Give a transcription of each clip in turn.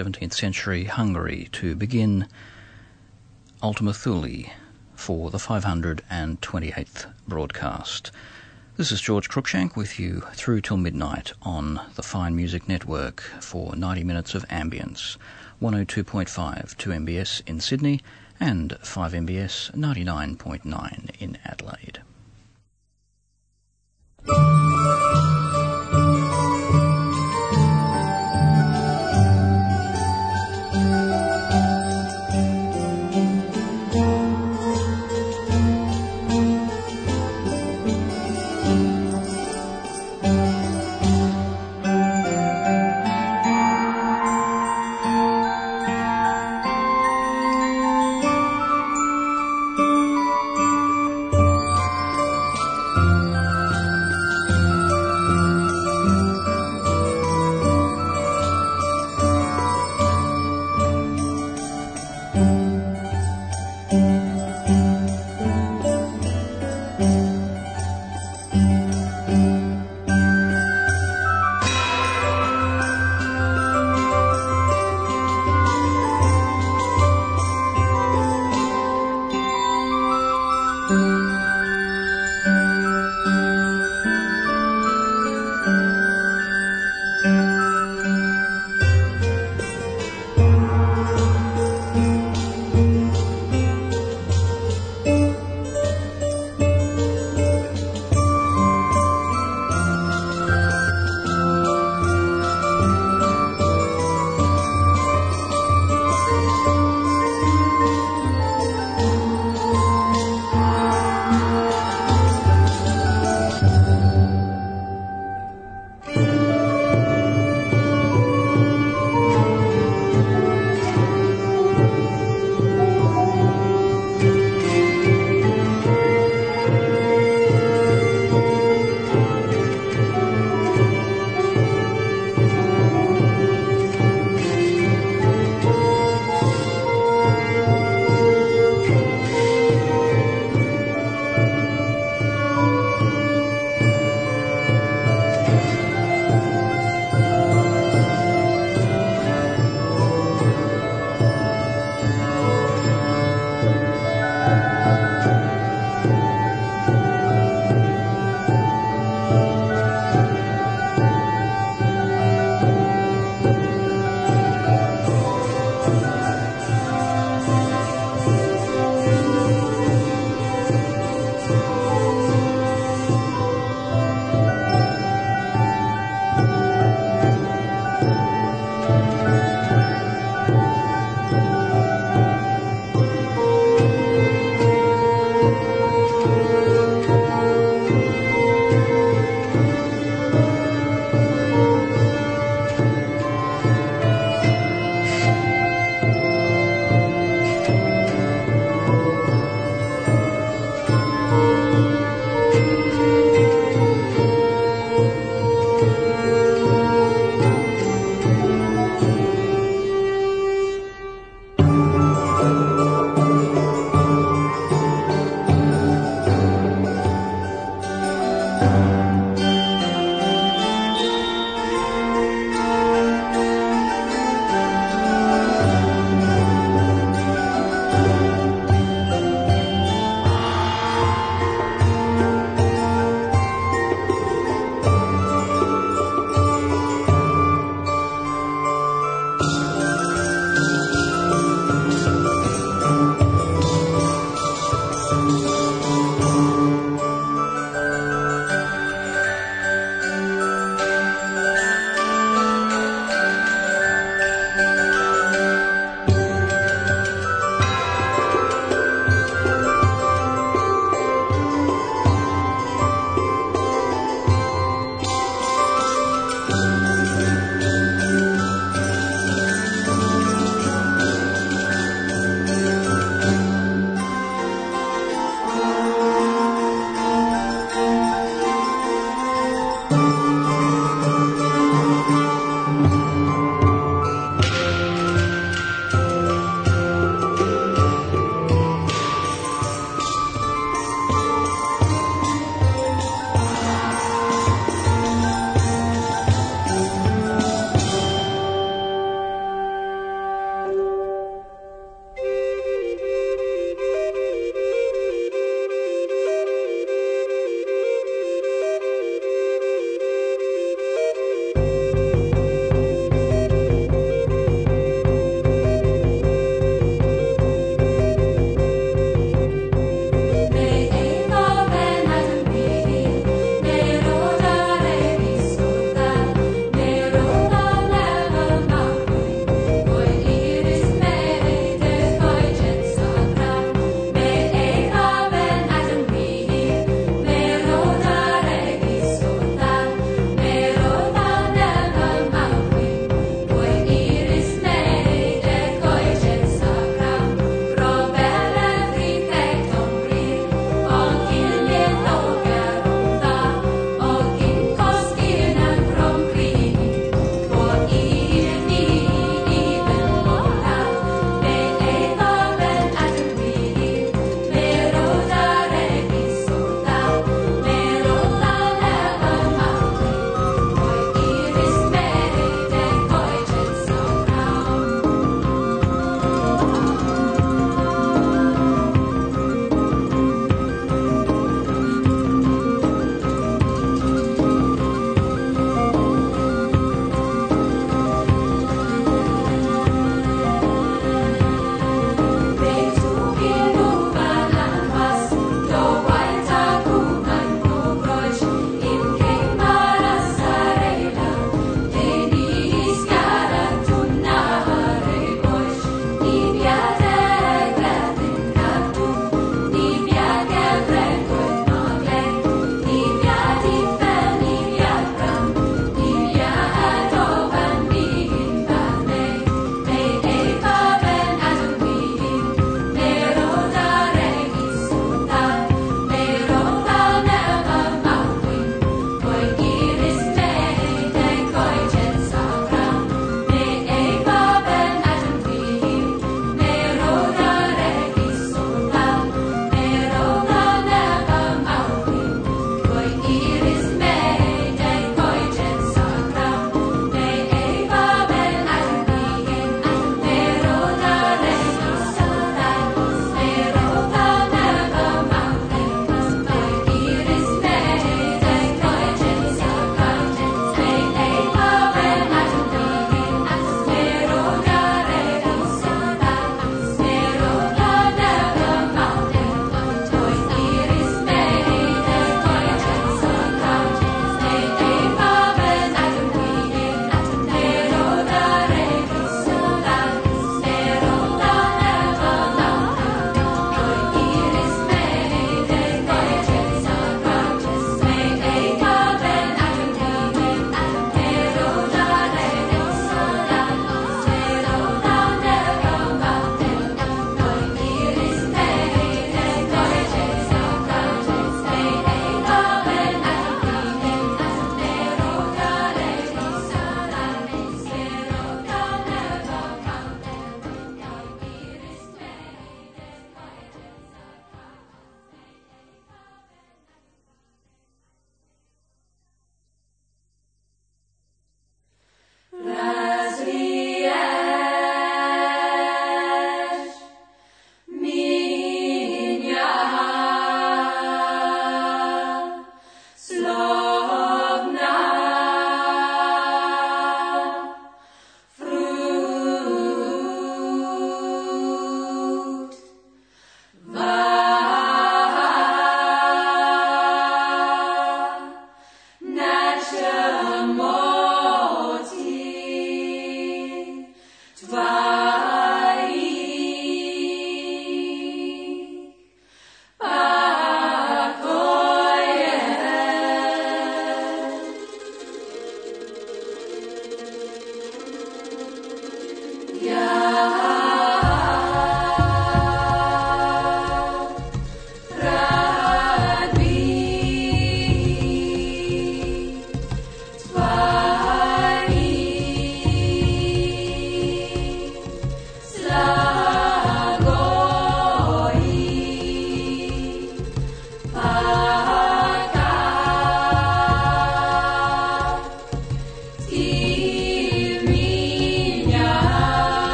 music from 17th century Hungary to begin Ultima Thule for the 528th broadcast. This is George Cruikshank with you through till midnight on the Fine Music Network for 90 minutes of ambience. 102.5 2 MBS in Sydney and 5 MBS 99.9 in Adelaide.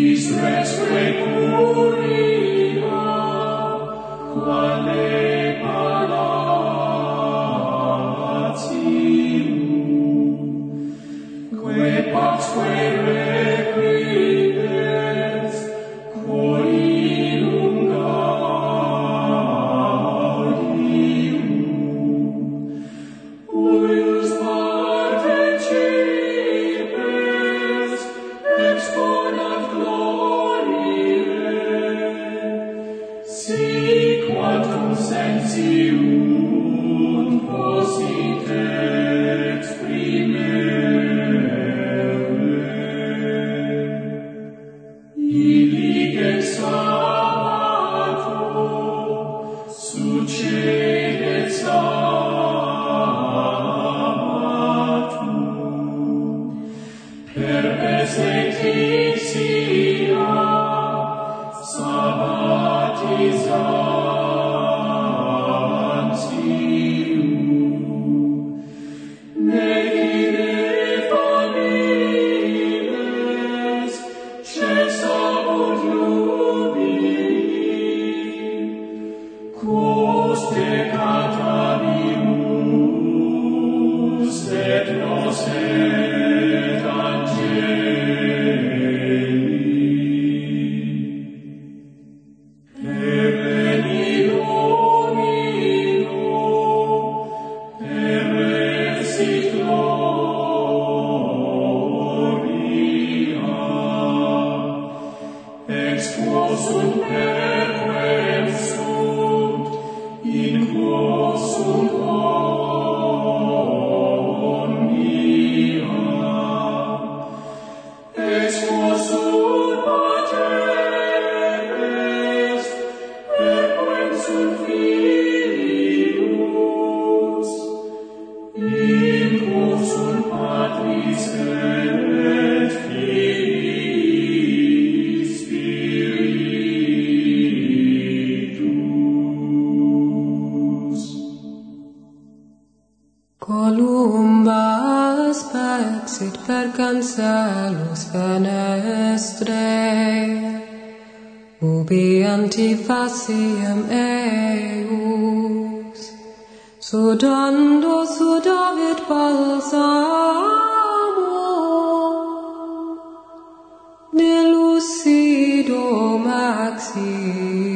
Is res recuria, delucido maximi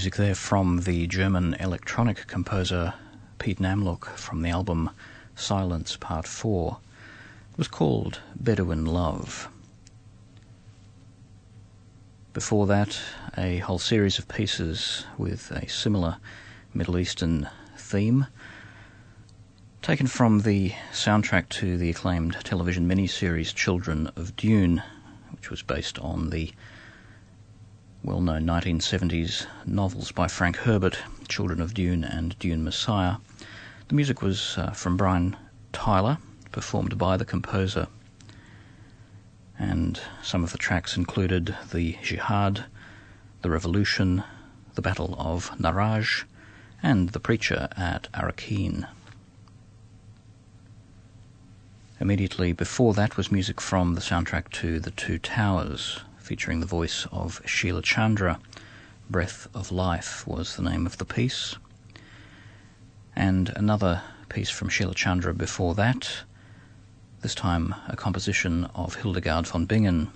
Music there from the German electronic composer Pete Namlook from the album Silence Part 4. It was called Bedouin Love. Before that, a whole series of pieces with a similar Middle Eastern theme, taken from the soundtrack to the acclaimed television miniseries Children of Dune, which was based on the well known 1970s novels by Frank Herbert, Children of Dune and Dune Messiah. The music was uh, from Brian Tyler, performed by the composer. And some of the tracks included The Jihad, The Revolution, The Battle of Naraj, and The Preacher at Arrakeen. Immediately before that was music from the soundtrack to The Two Towers, featuring the voice of Sheila Chandra. Breath of Life was the name of the piece. And another piece from Sheila Chandra before that, this time a composition of Hildegard von Bingen,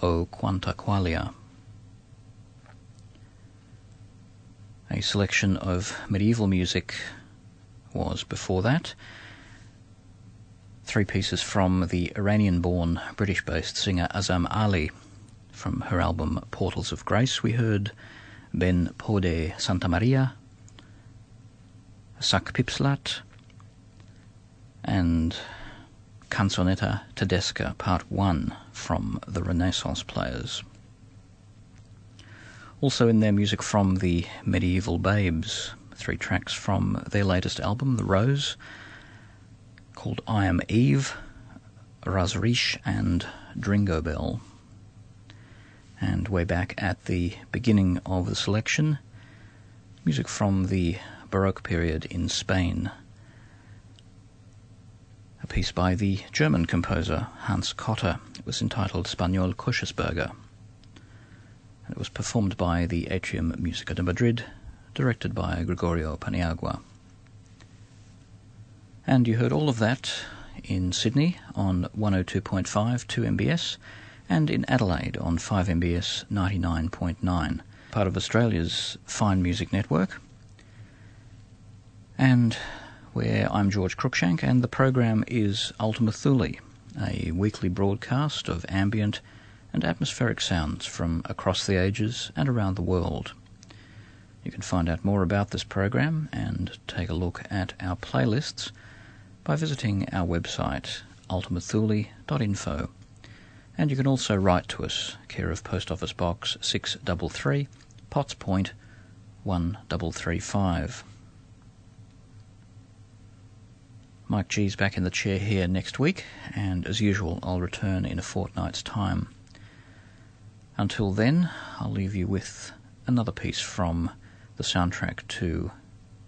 O Quanta Qualia. A selection of medieval music was before that. Three pieces from the Iranian born British based singer Azam Ali from her album Portals of Grace, we heard Ben Pode Santa Maria, Sac Pipslat, and Canzonetta Tedesca Part 1 from the Renaissance Players. Also in their music from the Mediaeval Baebes, three tracks from their latest album, The Rose, called I Am Eve, Razrish, and Dringo Bell. And way back at the beginning of the selection, music from the Baroque period in Spain. A piece by the German composer Hans Kotter. It was entitled Spaniol Kochersperger. And it was performed by the Atrium Musicae de Madrid, directed by Gregorio Paniagua. And you heard all of that in Sydney on 102.5 2MBS and in Adelaide on 5MBS 99.9, part of Australia's Fine Music Network. And where I'm George Cruikshank, and the program is Ultima Thule, a weekly broadcast of ambient and atmospheric sounds from across the ages and around the world. You can find out more about this program and take a look at our playlists by visiting our website ultimathule.info. And you can also write to us, care of Post Office Box 633, Potts Point 1335. Mike G's back in the chair here next week, and as usual, I'll return in a fortnight's time. Until then, I'll leave you with another piece from the soundtrack to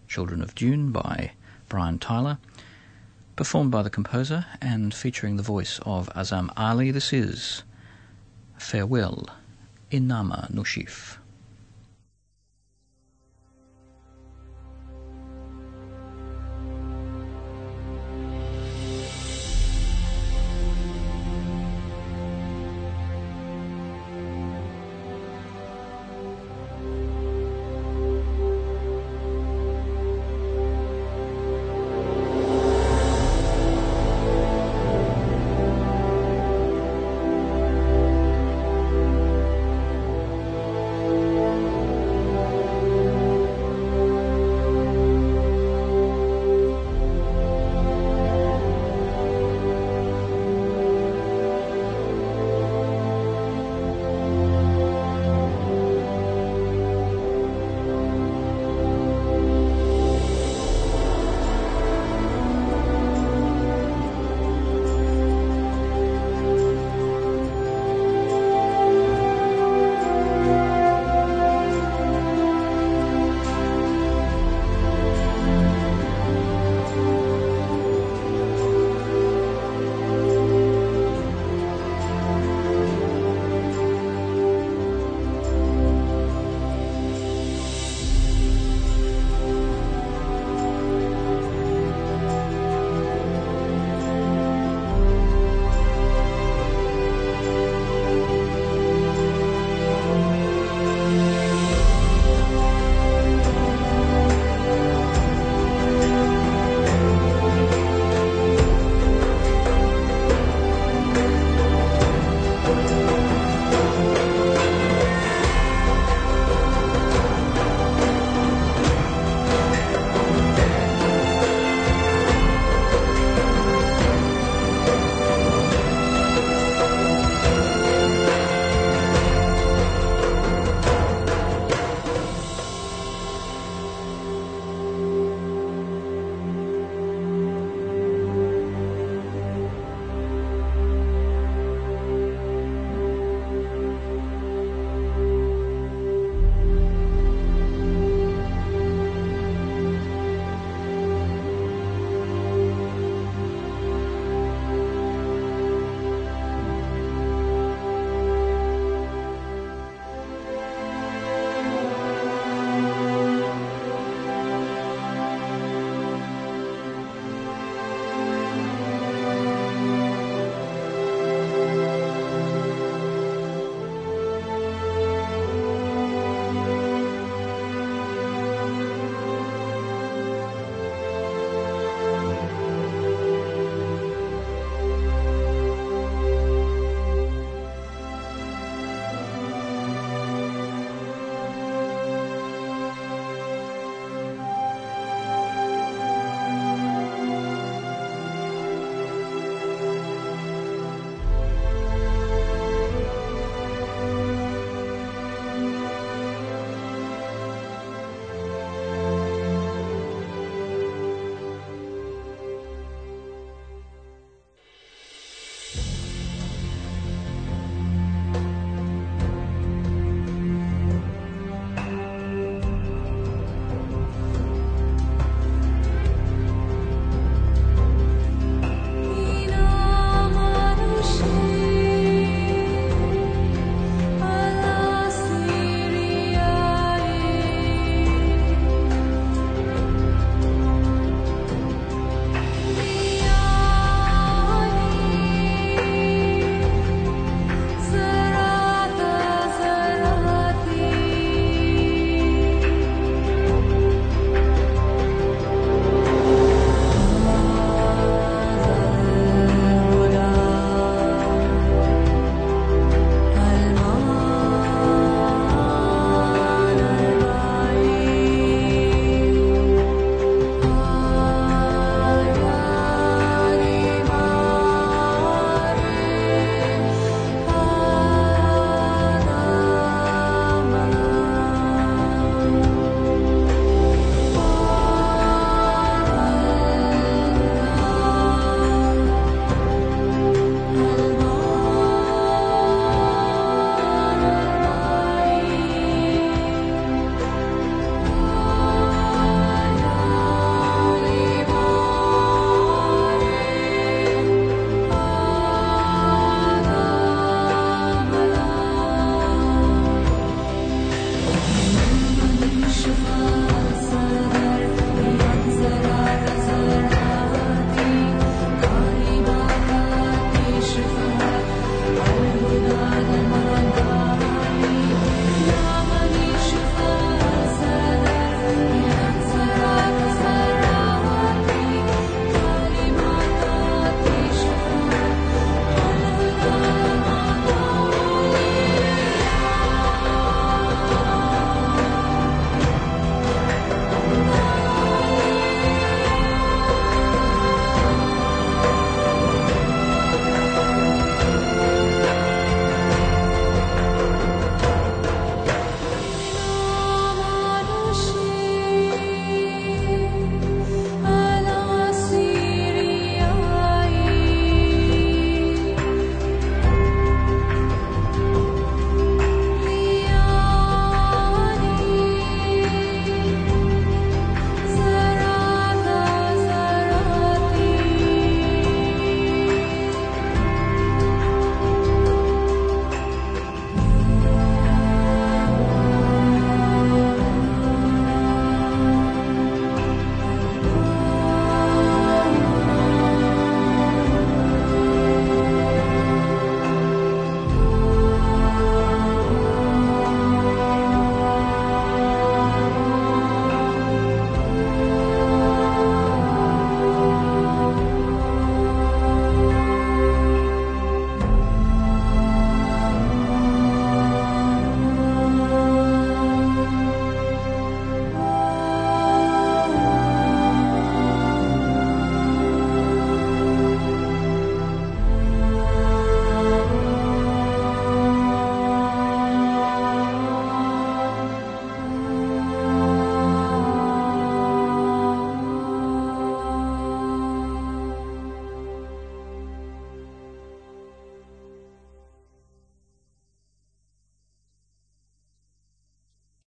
Children of Dune by Brian Tyler performed by the composer and featuring the voice of Azam Ali. This is Farewell, Inama Nushif.